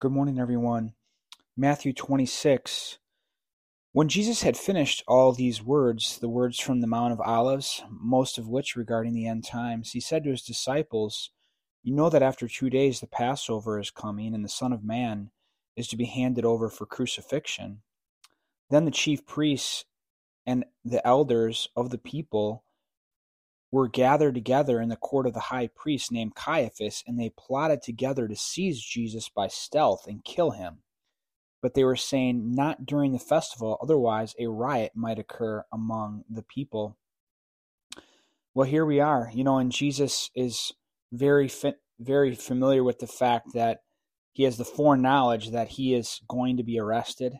Good morning, everyone. Matthew 26. When Jesus had finished all these words, the words from the Mount of Olives, most of which regarding the end times, he said to his disciples, You know that after two days the Passover is coming, and the Son of Man is to be handed over for crucifixion. Then the chief priests and the elders of the people were gathered together in the court of the high priest named Caiaphas, and they plotted together to seize Jesus by stealth and kill him. But they were saying, Not during the festival, otherwise a riot might occur among the people. Well, here we are, you know, and Jesus is very, fi- very familiar with the fact that he has the foreknowledge that he is going to be arrested,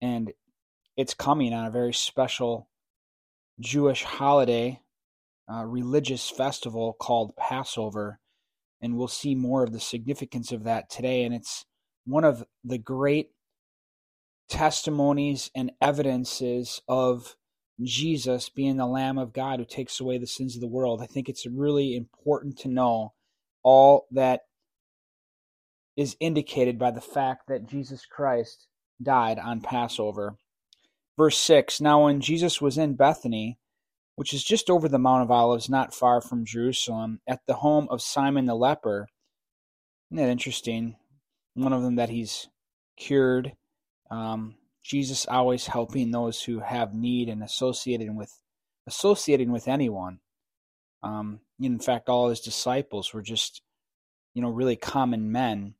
and it's coming on a very special Jewish holiday uh, religious festival called Passover, and we'll see more of the significance of that today. And it's one of the great testimonies and evidences of Jesus being the Lamb of God who takes away the sins of the world. I think it's really important to know all that is indicated by the fact that Jesus Christ died on Passover. Verse 6 Now, when Jesus was in Bethany, which is just over the Mount of Olives, not far from Jerusalem, at the home of Simon the leper. Isn't that interesting? One of them that he's cured. Um, Jesus always helping those who have need and associating with associating with anyone. Um, in fact, all his disciples were just, you know, really common men,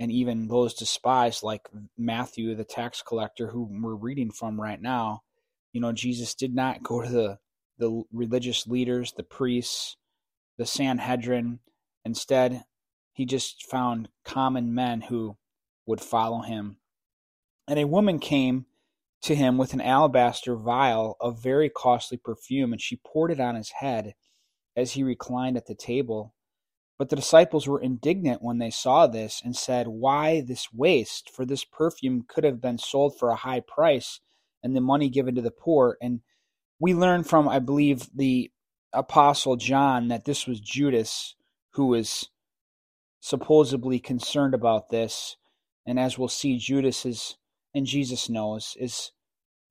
and even those despised, like Matthew, the tax collector, who we're reading from right now. You know, Jesus did not go to the the religious leaders, the priests, the Sanhedrin. Instead, he just found common men who would follow him. And a woman came to him with an alabaster vial of very costly perfume, and she poured it on his head as he reclined at the table. But the disciples were indignant when they saw this and said, Why this waste? For this perfume could have been sold for a high price and the money given to the poor. And we learn from, I believe, the Apostle John that this was Judas who was supposedly concerned about this. And as we'll see, Judas is, and Jesus knows, is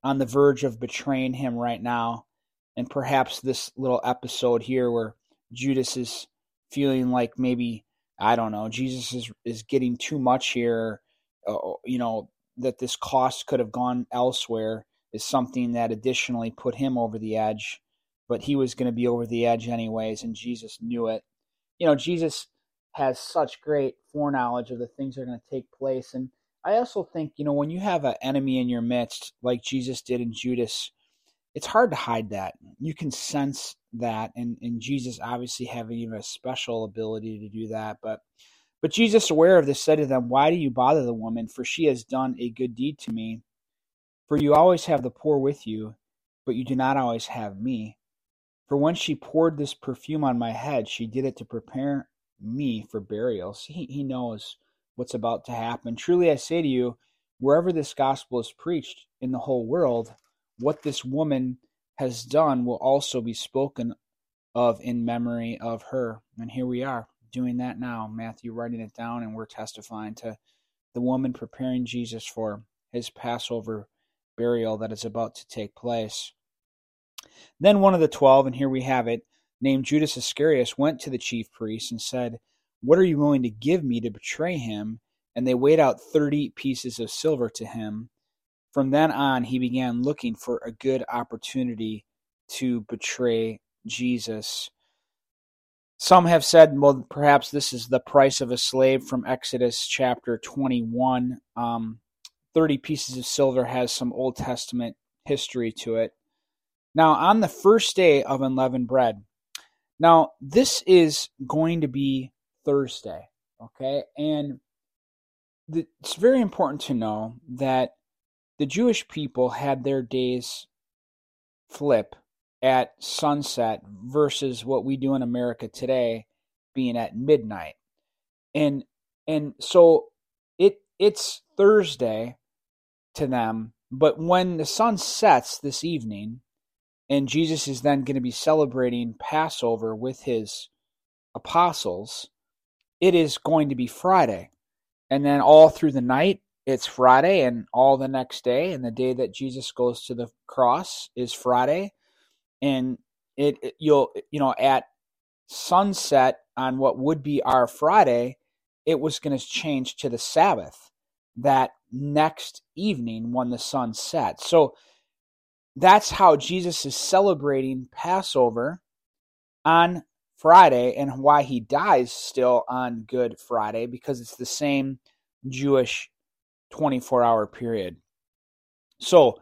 on the verge of betraying him right now. And perhaps this little episode here where Judas is feeling like maybe, I don't know, Jesus is, is getting too much here, uh, you know, that this cost could have gone elsewhere is something that additionally put him over the edge, but he was going to be over the edge anyways, and Jesus knew it. You know, Jesus has such great foreknowledge of the things that are going to take place. And I also think, you know, when you have an enemy in your midst, like Jesus did in Judas, it's hard to hide that. You can sense that, and, and Jesus obviously having even a special ability to do that. But but Jesus, aware of this, said to them, Why do you bother the woman? For she has done a good deed to me. For you always have the poor with you, but you do not always have me. For when she poured this perfume on my head, she did it to prepare me for burial. See, he knows what's about to happen. Truly, I say to you, wherever this gospel is preached in the whole world, what this woman has done will also be spoken of in memory of her. And here we are doing that now. Matthew writing it down, and we're testifying to the woman preparing Jesus for his Passover burial that is about to take place. Then one of the twelve, and here we have it, named Judas Iscariot, went to the chief priests and said, What are you willing to give me to betray him? And they weighed out thirty pieces of silver to him. From then on, he began looking for a good opportunity to betray Jesus. Some have said, well, perhaps this is the price of a slave from Exodus chapter 21. Um, 30 pieces of silver has some Old Testament history to it. Now, on the first day of unleavened bread, now this is going to be Thursday, okay? And the, it's very important to know that the Jewish people had their days flip at sunset versus what we do in America today being at midnight. And and so it it's Thursday to them. But when the sun sets this evening, and Jesus is then going to be celebrating Passover with his apostles, it is going to be Friday. And then all through the night, it's Friday, and all the next day, and the day that Jesus goes to the cross is Friday. And it, it you'll you know at sunset on what would be our Friday, it was going to change to the Sabbath that next evening when the sun set. So that's how Jesus is celebrating Passover on Friday and why he dies still on Good Friday because it's the same Jewish 24 hour period. So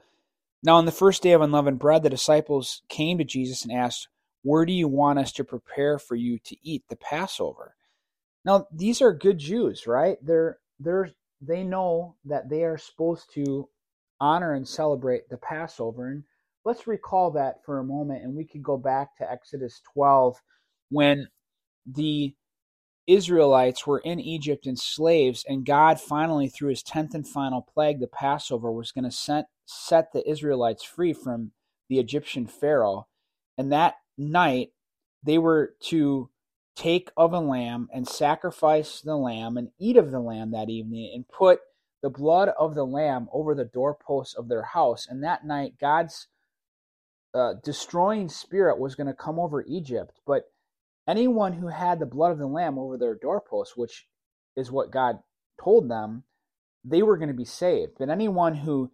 now on the first day of unleavened bread, the disciples came to Jesus and asked, Where do you want us to prepare for you to eat the Passover? Now these are good Jews, right? They're they're they know that they are supposed to honor and celebrate the Passover. And let's recall that for a moment, and we could go back to Exodus 12 when the Israelites were in Egypt and slaves, and God finally, through his 10th and final plague, the Passover, was going to set, set the Israelites free from the Egyptian Pharaoh. And that night, they were to take of a lamb and sacrifice the lamb and eat of the lamb that evening and put the blood of the lamb over the doorposts of their house. And that night, God's uh, destroying spirit was going to come over Egypt. But anyone who had the blood of the lamb over their doorposts, which is what God told them, they were going to be saved. But anyone who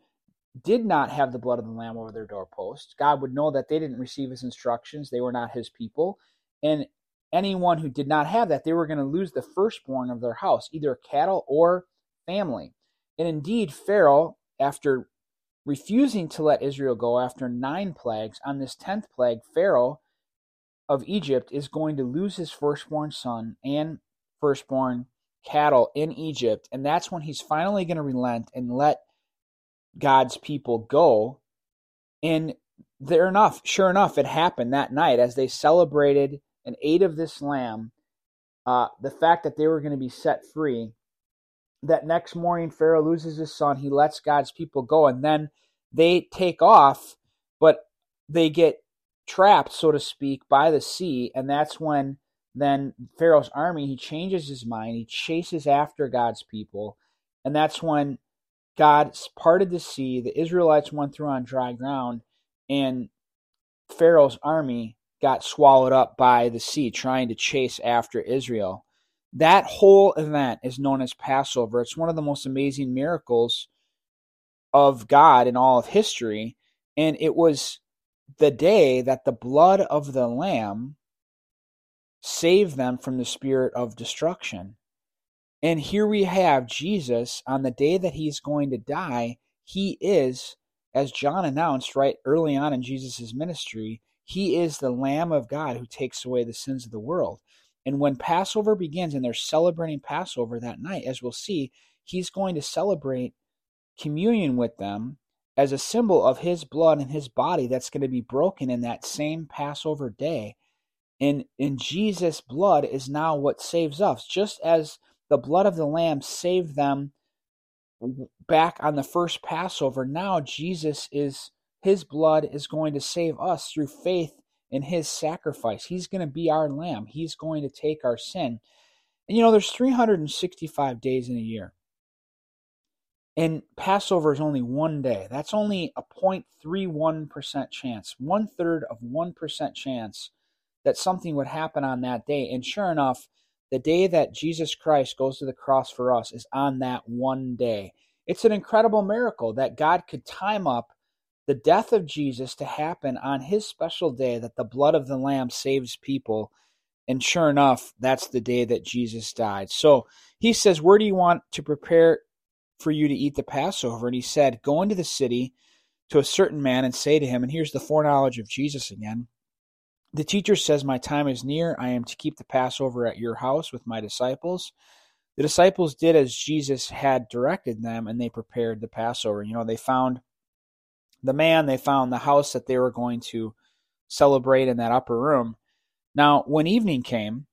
did not have the blood of the lamb over their doorposts, God would know that they didn't receive his instructions, they were not his people. And anyone who did not have that, they were going to lose the firstborn of their house, either cattle or family. And indeed, Pharaoh, after refusing to let Israel go after nine plagues, on this tenth plague, Pharaoh of Egypt is going to lose his firstborn son and firstborn cattle in Egypt. And that's when he's finally going to relent and let God's people go. And there enough, sure enough, it happened that night as they celebrated and ate of this lamb, uh, the fact that they were going to be set free, that next morning Pharaoh loses his son, he lets God's people go, and then they take off, but they get trapped, so to speak, by the sea, and that's when then Pharaoh's army he changes his mind, he chases after God's people, and that's when God parted the sea, the Israelites went through on dry ground, and Pharaoh's army got swallowed up by the sea trying to chase after Israel. That whole event is known as Passover. It's one of the most amazing miracles of God in all of history. And it was the day that the blood of the Lamb saved them from the spirit of destruction. And here we have Jesus on the day that he's going to die. He is, as John announced right early on in Jesus' ministry, he is the Lamb of God who takes away the sins of the world. And when Passover begins and they're celebrating Passover that night, as we'll see, he's going to celebrate communion with them as a symbol of his blood and his body that's going to be broken in that same Passover day. And in Jesus' blood is now what saves us, just as the blood of the Lamb saved them back on the first Passover. Now Jesus is his blood is going to save us through faith in his sacrifice. He's going to be our lamb. He's going to take our sin. And you know, there's 365 days in a year. And Passover is only one day. That's only a 0.31% chance, one third of 1% chance that something would happen on that day. And sure enough, the day that Jesus Christ goes to the cross for us is on that one day. It's an incredible miracle that God could time up the death of Jesus to happen on his special day that the blood of the Lamb saves people. And sure enough, that's the day that Jesus died. So he says, Where do you want to prepare for you to eat the Passover? And he said, Go into the city to a certain man and say to him, and here's the foreknowledge of Jesus again. The teacher says, My time is near. I am to keep the Passover at your house with my disciples. The disciples did as Jesus had directed them, and they prepared the Passover. You know, they found the man, they found the house that they were going to celebrate in that upper room. Now, when evening came,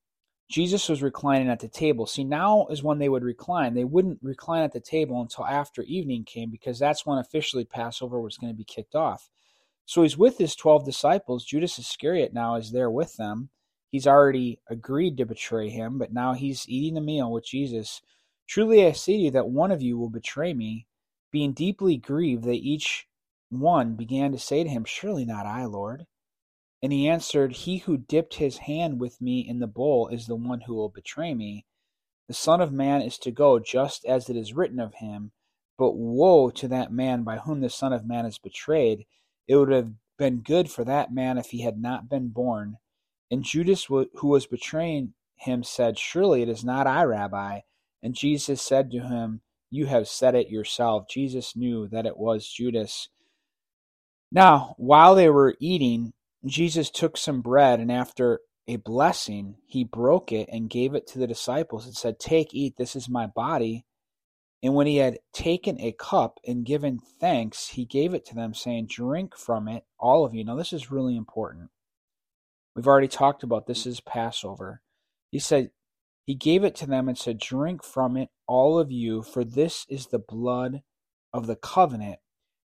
Jesus was reclining at the table. See, now is when they would recline. They wouldn't recline at the table until after evening came because that's when officially Passover was going to be kicked off. So he's with his 12 disciples. Judas Iscariot now is there with them. He's already agreed to betray him, but now he's eating the meal with Jesus. Truly I say to you that one of you will betray me. Being deeply grieved, they each one began to say to him, Surely not I, Lord. And he answered, He who dipped his hand with me in the bowl is the one who will betray me. The Son of Man is to go just as it is written of him. But woe to that man by whom the Son of Man is betrayed. It would have been good for that man if he had not been born. And Judas, who was betraying him, said, Surely it is not I, Rabbi. And Jesus said to him, You have said it yourself. Jesus knew that it was Judas. Now, while they were eating, Jesus took some bread, and after a blessing, he broke it and gave it to the disciples and said, Take, eat, this is my body. And when he had taken a cup and given thanks, he gave it to them, saying, Drink from it, all of you. Now, this is really important. We've already talked about this is Passover. He said, he gave it to them and said, Drink from it, all of you, for this is the blood of the covenant,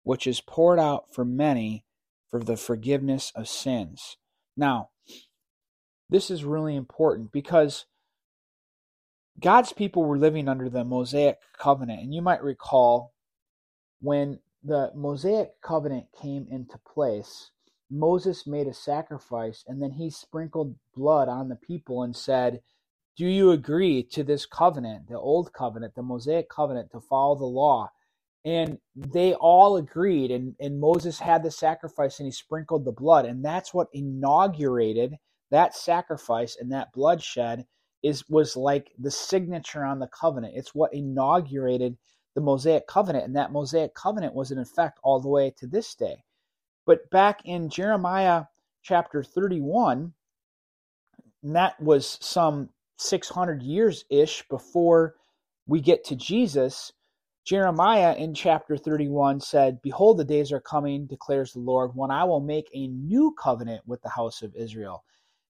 which is poured out for many for the forgiveness of sins. Now, this is really important because God's people were living under the Mosaic covenant. And you might recall when the Mosaic covenant came into place, Moses made a sacrifice and then he sprinkled blood on the people and said, do you agree to this covenant, the old covenant, the Mosaic covenant, to follow the law? And they all agreed, and, and Moses had the sacrifice and he sprinkled the blood. And that's what inaugurated that sacrifice and that bloodshed is was like the signature on the covenant. It's what inaugurated the Mosaic covenant, and that Mosaic covenant was in effect all the way to this day. But back in Jeremiah chapter 31, that was some 600 years ish before we get to Jesus, Jeremiah in chapter 31 said, Behold, the days are coming, declares the Lord, when I will make a new covenant with the house of Israel.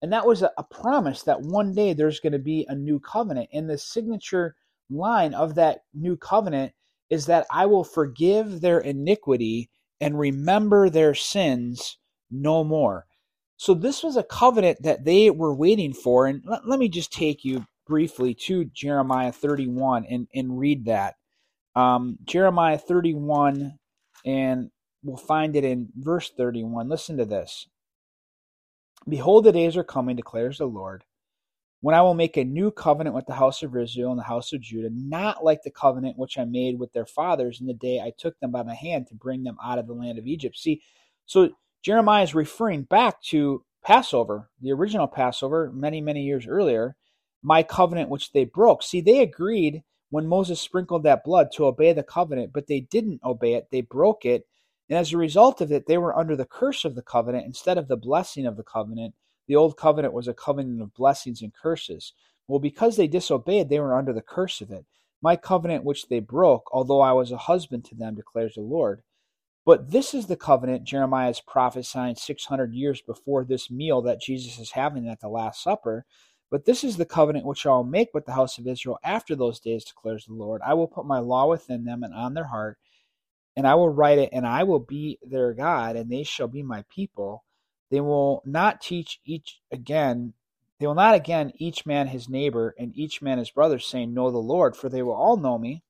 And that was a, a promise that one day there's going to be a new covenant. And the signature line of that new covenant is that I will forgive their iniquity and remember their sins no more. So this was a covenant that they were waiting for. And let, let me just take you briefly to Jeremiah 31 and, and read that. Um, Jeremiah 31, and we'll find it in verse 31. Listen to this. Behold, the days are coming, declares the Lord, when I will make a new covenant with the house of Israel and the house of Judah, not like the covenant which I made with their fathers in the day I took them by the hand to bring them out of the land of Egypt. See, so Jeremiah is referring back to Passover, the original Passover, many, many years earlier, my covenant which they broke. See, they agreed when Moses sprinkled that blood to obey the covenant, but they didn't obey it. They broke it. And as a result of it, they were under the curse of the covenant instead of the blessing of the covenant. The old covenant was a covenant of blessings and curses. Well, because they disobeyed, they were under the curse of it. My covenant which they broke, although I was a husband to them, declares the Lord. But this is the covenant Jeremiah is prophesying 600 years before this meal that Jesus is having at the Last Supper. But this is the covenant which I will make with the house of Israel after those days, declares the Lord. I will put my law within them and on their heart, and I will write it, and I will be their God, and they shall be my people. They will not teach each again, they will not again each man his neighbor, and each man his brother, saying, Know the Lord, for they will all know me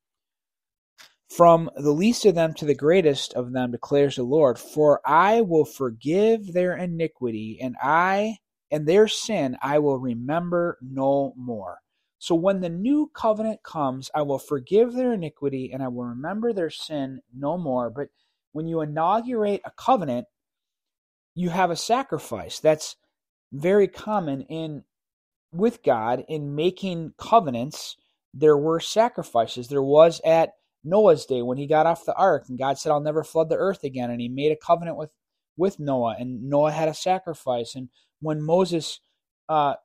from the least of them to the greatest of them declares the Lord, for I will forgive their iniquity and I and their sin I will remember no more. So when the new covenant comes, I will forgive their iniquity and I will remember their sin no more. But when you inaugurate a covenant, you have a sacrifice. That's very common in with God in making covenants. There were sacrifices. There was at Noah's day when he got off the ark and God said, I'll never flood the earth again. And he made a covenant with, with Noah and Noah had a sacrifice. And when Moses uh,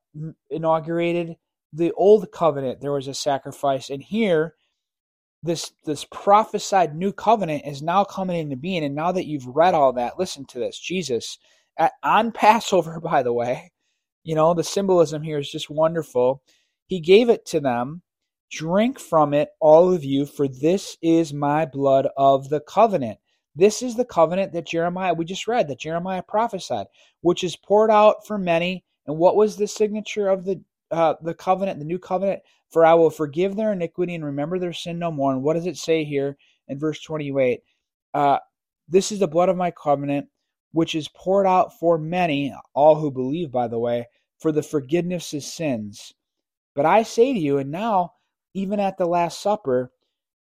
inaugurated the old covenant, there was a sacrifice. And here, this this prophesied new covenant is now coming into being. And now that you've read all that, listen to this. Jesus, at, on Passover, by the way, you know, the symbolism here is just wonderful. He gave it to them Drink from it, all of you, for this is my blood of the covenant. This is the covenant that Jeremiah, we just read, that Jeremiah prophesied, which is poured out for many. And what was the signature of the uh, the covenant, the new covenant, for I will forgive their iniquity and remember their sin no more. And what does it say here in verse 28? Uh, this is the blood of my covenant, which is poured out for many, all who believe, by the way, for the forgiveness of sins. But I say to you, and now, even at the Last Supper,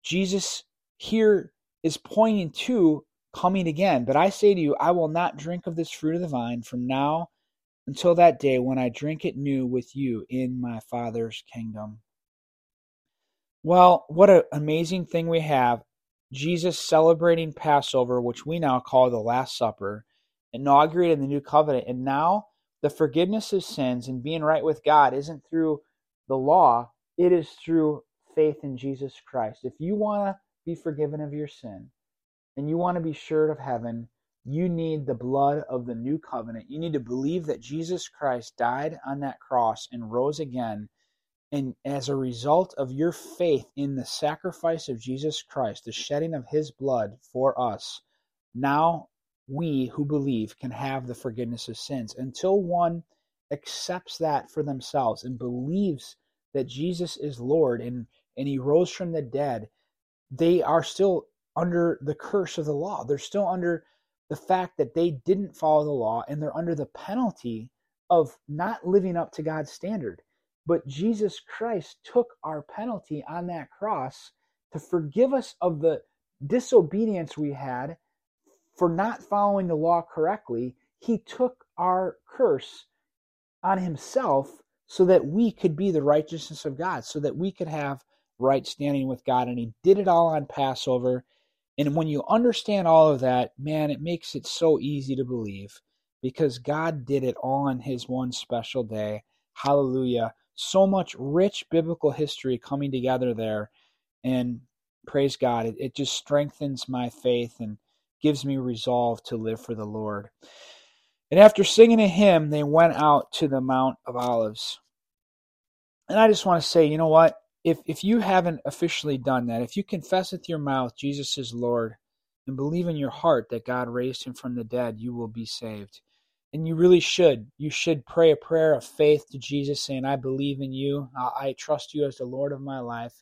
Jesus here is pointing to coming again. But I say to you, I will not drink of this fruit of the vine from now until that day when I drink it new with you in my Father's kingdom. Well, what an amazing thing we have. Jesus celebrating Passover, which we now call the Last Supper, inaugurated the new covenant. And now the forgiveness of sins and being right with God isn't through the law, it is through faith in Jesus Christ. If you want to be forgiven of your sin and you want to be sure of heaven, you need the blood of the new covenant. You need to believe that Jesus Christ died on that cross and rose again. And as a result of your faith in the sacrifice of Jesus Christ, the shedding of his blood for us, now we who believe can have the forgiveness of sins. Until one accepts that for themselves and believes that Jesus is Lord and, and he rose from the dead, they are still under the curse of the law. They're still under the fact that they didn't follow the law and they're under the penalty of not living up to God's standard. But Jesus Christ took our penalty on that cross to forgive us of the disobedience we had for not following the law correctly. He took our curse on himself so that we could be the righteousness of God, so that we could have right standing with God. And he did it all on Passover. And when you understand all of that, man, it makes it so easy to believe because God did it all on his one special day. Hallelujah. So much rich biblical history coming together there. And praise God, it, it just strengthens my faith and gives me resolve to live for the Lord. And after singing a hymn, they went out to the Mount of Olives. And I just want to say, you know what? If if you haven't officially done that, if you confess with your mouth Jesus is Lord and believe in your heart that God raised him from the dead, you will be saved. And you really should. You should pray a prayer of faith to Jesus saying, I believe in you. I trust you as the Lord of my life.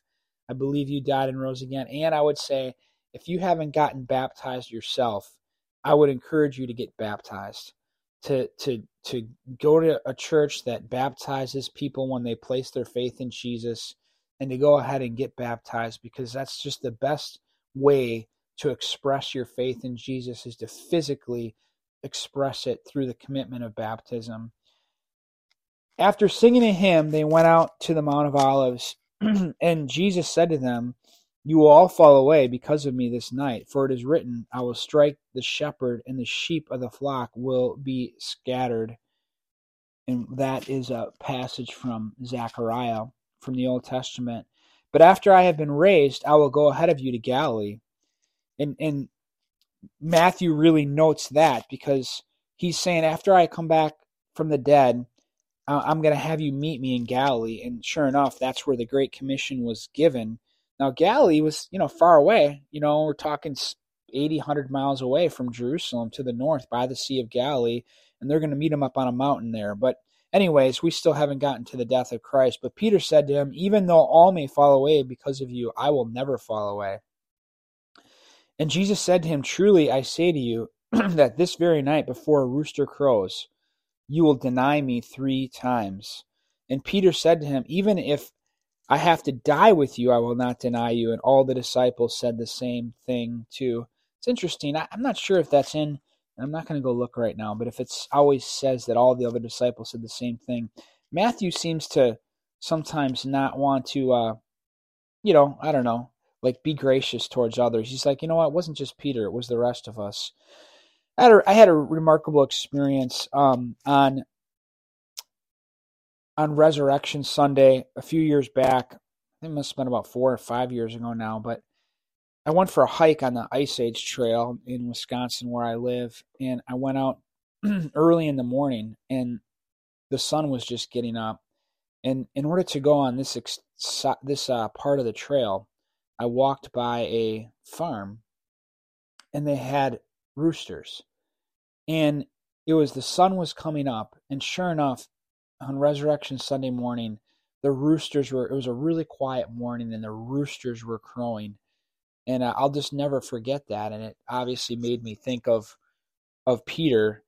I believe you died and rose again. And I would say, if you haven't gotten baptized yourself, I would encourage you to get baptized. To to to go to a church that baptizes people when they place their faith in Jesus and to go ahead and get baptized because that's just the best way to express your faith in Jesus is to physically express it through the commitment of baptism. After singing a hymn, they went out to the Mount of Olives, and Jesus said to them, You will all fall away because of me this night, for it is written, I will strike the shepherd, and the sheep of the flock will be scattered. And that is a passage from Zechariah from the Old Testament. But after I have been raised, I will go ahead of you to Galilee. And and Matthew really notes that because he's saying after I come back from the dead, I'm going to have you meet me in Galilee. And sure enough, that's where the Great Commission was given. Now Galilee was, you know, far away. You know, we're talking 80, 100 miles away from Jerusalem to the north by the Sea of Galilee, and they're going to meet him up on a mountain there. But Anyways, we still haven't gotten to the death of Christ. But Peter said to him, Even though all may fall away because of you, I will never fall away. And Jesus said to him, Truly I say to you, that this very night before a rooster crows, you will deny me three times. And Peter said to him, Even if I have to die with you, I will not deny you. And all the disciples said the same thing too. It's interesting. I'm not sure if that's in I'm not going to go look right now, but if it's always says that all the other disciples said the same thing, Matthew seems to sometimes not want to, uh, you know, I don't know, like be gracious towards others. He's like, you know what? It wasn't just Peter; it was the rest of us. I had a, I had a remarkable experience um, on on Resurrection Sunday a few years back. I think it must have been about four or five years ago now, but I went for a hike on the Ice Age Trail in Wisconsin where I live, and I went out early in the morning, and the sun was just getting up. And in order to go on this this uh, part of the trail, I walked by a farm, and they had roosters, and it was the sun was coming up, and sure enough, on Resurrection Sunday morning, the roosters were, it was a really quiet morning and the roosters were crowing. And I'll just never forget that. And it obviously made me think of, of Peter,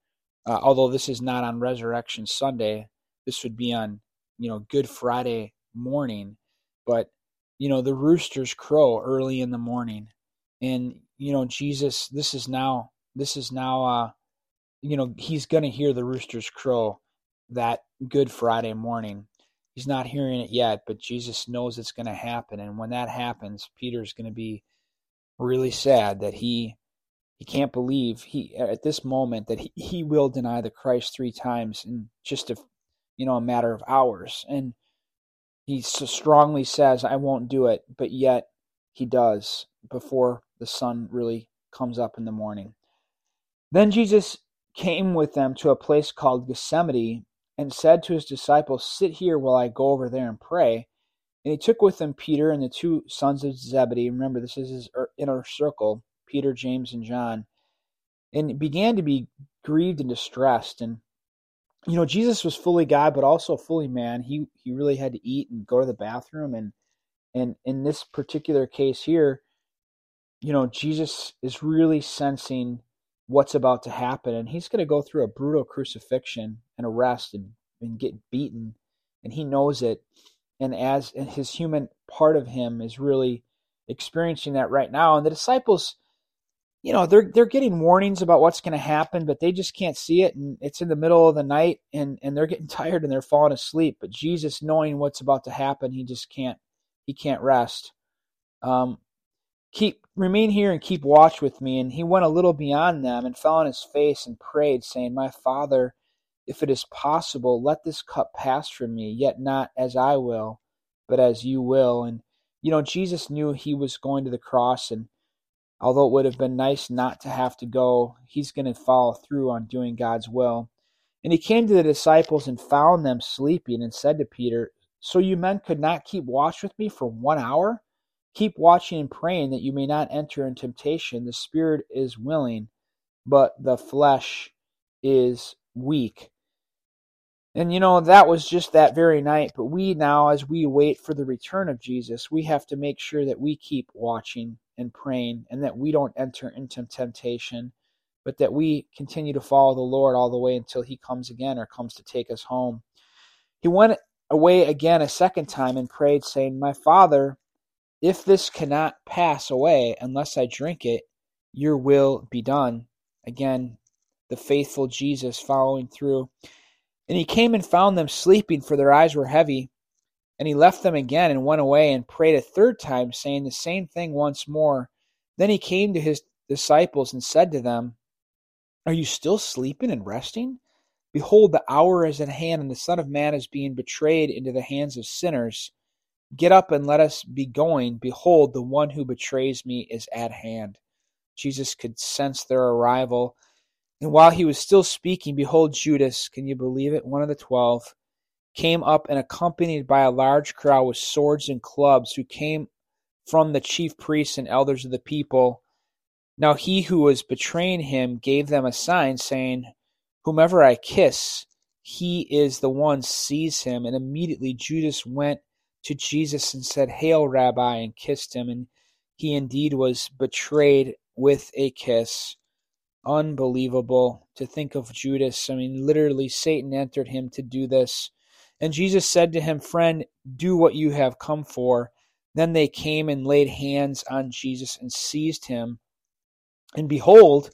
uh, although this is not on Resurrection Sunday, this would be on, you know, Good Friday morning. But, you know, the roosters crow early in the morning. And, you know, Jesus, this is now, this is now, uh, you know, he's going to hear the roosters crow that Good Friday morning. He's not hearing it yet, but Jesus knows it's going to happen. And when that happens, Peter's going to be really sad that he he can't believe he at this moment that he, he will deny the Christ three times in just a you know a matter of hours. And he so strongly says, "I won't do it," but yet he does before the sun really comes up in the morning. Then Jesus came with them to a place called Gethsemane and said to his disciples, Sit here while I go over there and pray. And he took with him Peter and the two sons of Zebedee. Remember, this is his er, inner circle Peter, James, and John. And began to be grieved and distressed. And, you know, Jesus was fully God, but also fully man. He, he really had to eat and go to the bathroom. And, and in this particular case here, you know, Jesus is really sensing what's about to happen. And he's going to go through a brutal crucifixion and arrest and, and get beaten. And he knows it. And as and his human part of him is really experiencing that right now. And the disciples, you know, they're they're getting warnings about what's going to happen, but they just can't see it. And it's in the middle of the night and, and they're getting tired and they're falling asleep. But Jesus knowing what's about to happen, he just can't he can't rest. Um, keep remain here and keep watch with me and he went a little beyond them and fell on his face and prayed saying my father if it is possible let this cup pass from me yet not as i will but as you will and you know jesus knew he was going to the cross and although it would have been nice not to have to go he's going to follow through on doing god's will and he came to the disciples and found them sleeping and said to peter so you men could not keep watch with me for one hour Keep watching and praying that you may not enter in temptation. The spirit is willing, but the flesh is weak. And you know, that was just that very night. But we now, as we wait for the return of Jesus, we have to make sure that we keep watching and praying and that we don't enter into temptation, but that we continue to follow the Lord all the way until he comes again or comes to take us home. He went away again a second time and prayed, saying, My Father, if this cannot pass away unless I drink it, your will be done. Again, the faithful Jesus following through. And he came and found them sleeping, for their eyes were heavy. And he left them again and went away and prayed a third time, saying the same thing once more. Then he came to his disciples and said to them, Are you still sleeping and resting? Behold, the hour is at hand, and the Son of Man is being betrayed into the hands of sinners. Get up and let us be going. Behold, the one who betrays me is at hand. Jesus could sense their arrival. And while he was still speaking, behold, Judas, can you believe it? One of the twelve, came up and accompanied by a large crowd with swords and clubs, who came from the chief priests and elders of the people. Now he who was betraying him gave them a sign, saying, Whomever I kiss, he is the one, seize him. And immediately Judas went to Jesus and said, Hail, Rabbi, and kissed him. And he indeed was betrayed with a kiss. Unbelievable to think of Judas. I mean, literally, Satan entered him to do this. And Jesus said to him, Friend, do what you have come for. Then they came and laid hands on Jesus and seized him. And behold,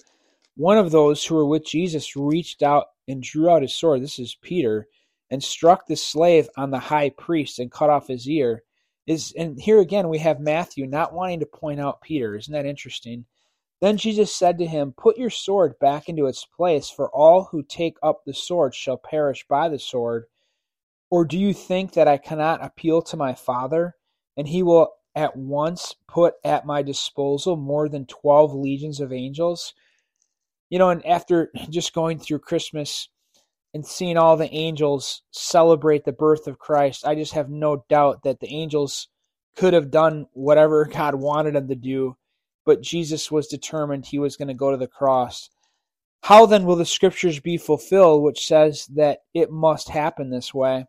one of those who were with Jesus reached out and drew out his sword. This is Peter and struck the slave on the high priest and cut off his ear is and here again we have Matthew not wanting to point out Peter isn't that interesting then Jesus said to him put your sword back into its place for all who take up the sword shall perish by the sword. Or do you think that I cannot appeal to my father and he will at once put at my disposal more than 12 legions of angels? You know and after just going through Christmas and seeing all the angels celebrate the birth of Christ, I just have no doubt that the angels could have done whatever God wanted them to do, but Jesus was determined he was going to go to the cross. How then will the scriptures be fulfilled, which says that it must happen this way?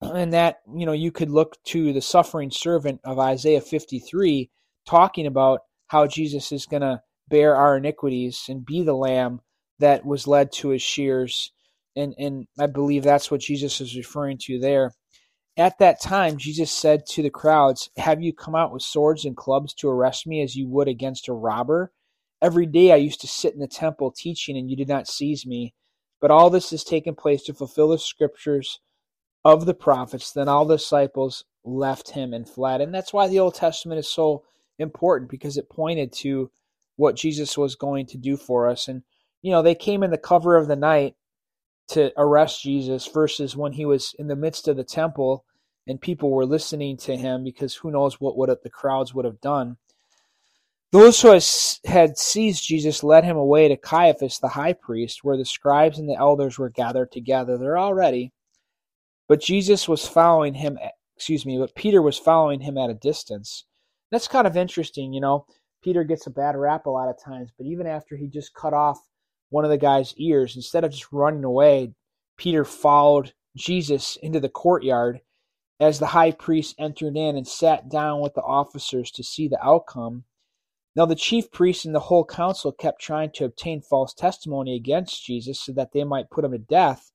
And that, you know, you could look to the suffering servant of Isaiah 53, talking about how Jesus is going to bear our iniquities and be the lamb that was led to his shears. And, and I believe that's what Jesus is referring to there. At that time, Jesus said to the crowds, Have you come out with swords and clubs to arrest me as you would against a robber? Every day I used to sit in the temple teaching, and you did not seize me. But all this has taken place to fulfill the scriptures of the prophets. Then all the disciples left him and fled. And that's why the Old Testament is so important because it pointed to what Jesus was going to do for us. And, you know, they came in the cover of the night to arrest Jesus versus when he was in the midst of the temple and people were listening to him because who knows what would the crowds would have done. Those who had seized Jesus led him away to Caiaphas the high priest, where the scribes and the elders were gathered together. They're all ready. But Jesus was following him, excuse me, but Peter was following him at a distance. That's kind of interesting, you know. Peter gets a bad rap a lot of times, but even after he just cut off one of the guy's ears, instead of just running away, Peter followed Jesus into the courtyard as the high priest entered in and sat down with the officers to see the outcome. Now, the chief priests and the whole council kept trying to obtain false testimony against Jesus so that they might put him to death.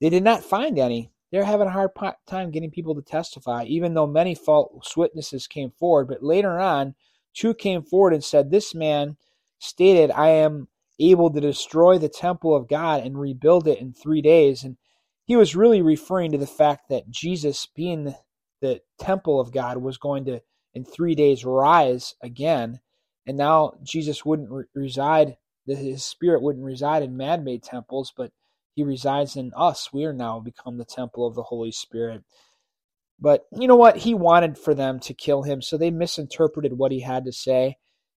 They did not find any. They're having a hard time getting people to testify, even though many false witnesses came forward. But later on, two came forward and said, This man stated, I am able to destroy the temple of God and rebuild it in three days. And he was really referring to the fact that Jesus, being the temple of God, was going to, in three days, rise again and now Jesus wouldn't re- reside, his spirit wouldn't reside in man made temples, but he resides in us. We are now become the temple of the Holy Spirit. But you know what? He wanted for them to kill him, so they misinterpreted what he had to say,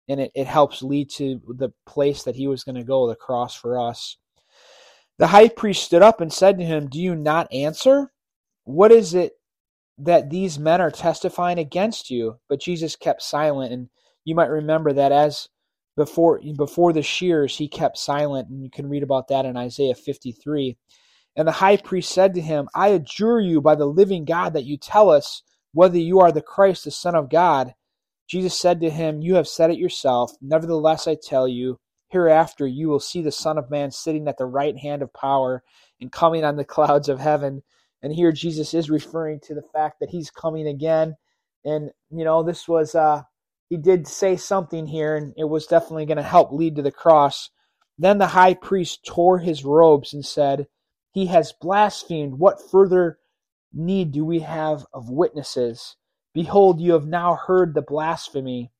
and it, it helps lead to the place that he was going to go, the cross for us. The high priest stood up and said to him, Do you not answer? What is it that these men are testifying against you? But Jesus kept silent, and you might remember that as before before the shears he kept silent and you can read about that in Isaiah 53 and the high priest said to him I adjure you by the living God that you tell us whether you are the Christ the son of God Jesus said to him you have said it yourself nevertheless I tell you hereafter you will see the son of man sitting at the right hand of power and coming on the clouds of heaven and here Jesus is referring to the fact that he's coming again and you know this was uh he did say something here, and it was definitely going to help lead to the cross. Then the high priest tore his robes and said, He has blasphemed. What further need do we have of witnesses? Behold, you have now heard the blasphemy.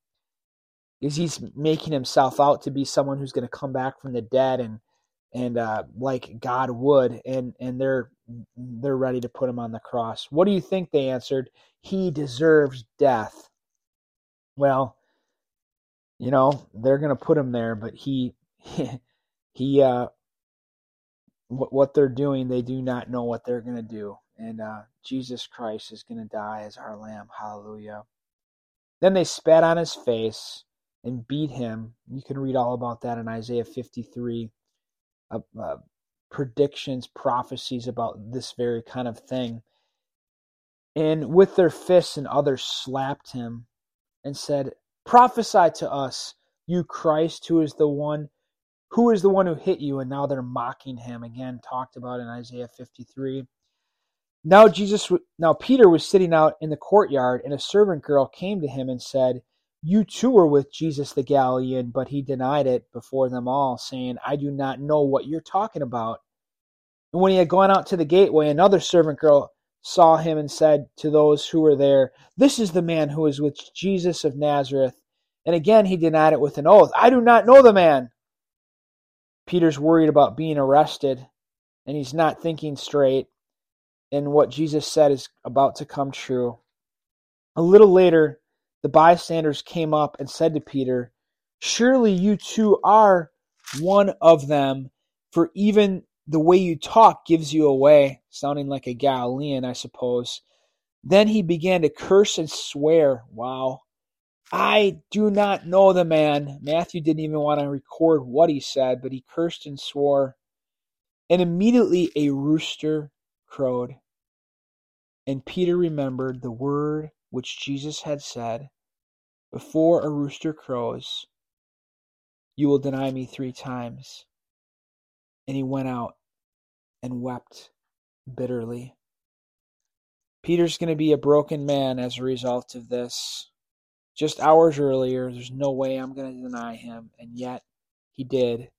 Is he's making himself out to be someone who's going to come back from the dead and and uh, like God would, and and they're they're ready to put him on the cross. What do you think? They answered, He deserves death well, you know, they're going to put him there, but he, he, uh, what, what they're doing, they do not know what they're going to do. And uh, Jesus Christ is going to die as our lamb. Hallelujah. Then they spat on his face and beat him. You can read all about that in Isaiah 53. Uh, uh, predictions, prophecies about this very kind of thing. And with their fists and others slapped him and said, Prophesy to us, you Christ, who is the one who is the one who hit you? And now they're mocking him again, talked about in Isaiah 53. Now Jesus now Peter was sitting out in the courtyard, and a servant girl came to him and said, You too were with Jesus the Galilean, but he denied it before them all, saying, I do not know what you're talking about. And when he had gone out to the gateway, another servant girl saw him and said to those who were there, This is the man who is with Jesus of Nazareth. And again he denied it with an oath, I do not know the man. Peter's worried about being arrested, and he's not thinking straight, and what Jesus said is about to come true. A little later, the bystanders came up and said to Peter, Surely you too are one of them, for even the way you talk gives you away, sounding like a Galilean, I suppose. Then he began to curse and swear. Wow. I do not know the man. Matthew didn't even want to record what he said, but he cursed and swore. And immediately a rooster crowed. And Peter remembered the word which Jesus had said Before a rooster crows, you will deny me three times. And he went out and wept bitterly. Peter's going to be a broken man as a result of this. Just hours earlier, there's no way I'm going to deny him, and yet he did.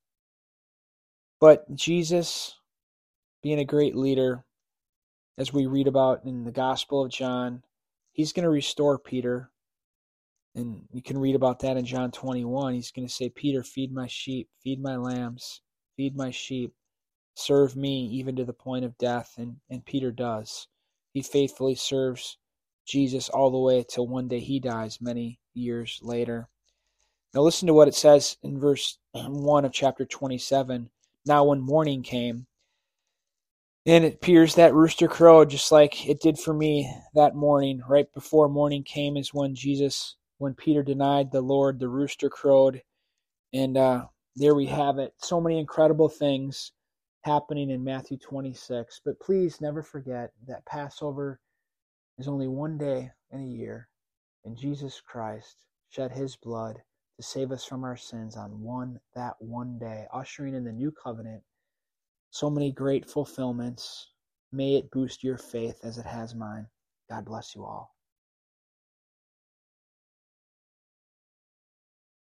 But Jesus, being a great leader, as we read about in the Gospel of John, he's going to restore Peter. And you can read about that in John 21. He's going to say, Peter, feed my sheep, feed my lambs, feed my sheep, serve me even to the point of death. And, and Peter does. He faithfully serves Jesus all the way till one day he dies many years later. Now, listen to what it says in verse 1 of chapter 27. Now, when morning came, and it appears that rooster crowed just like it did for me that morning. Right before morning came is when Jesus, when Peter denied the Lord, the rooster crowed. And uh, there we have it. So many incredible things happening in Matthew 26. But please never forget that Passover is only one day in a year, and Jesus Christ shed his blood to save us from our sins on one that one day, ushering in the new covenant. So many great fulfillments. May it boost your faith as it has mine. God bless you all.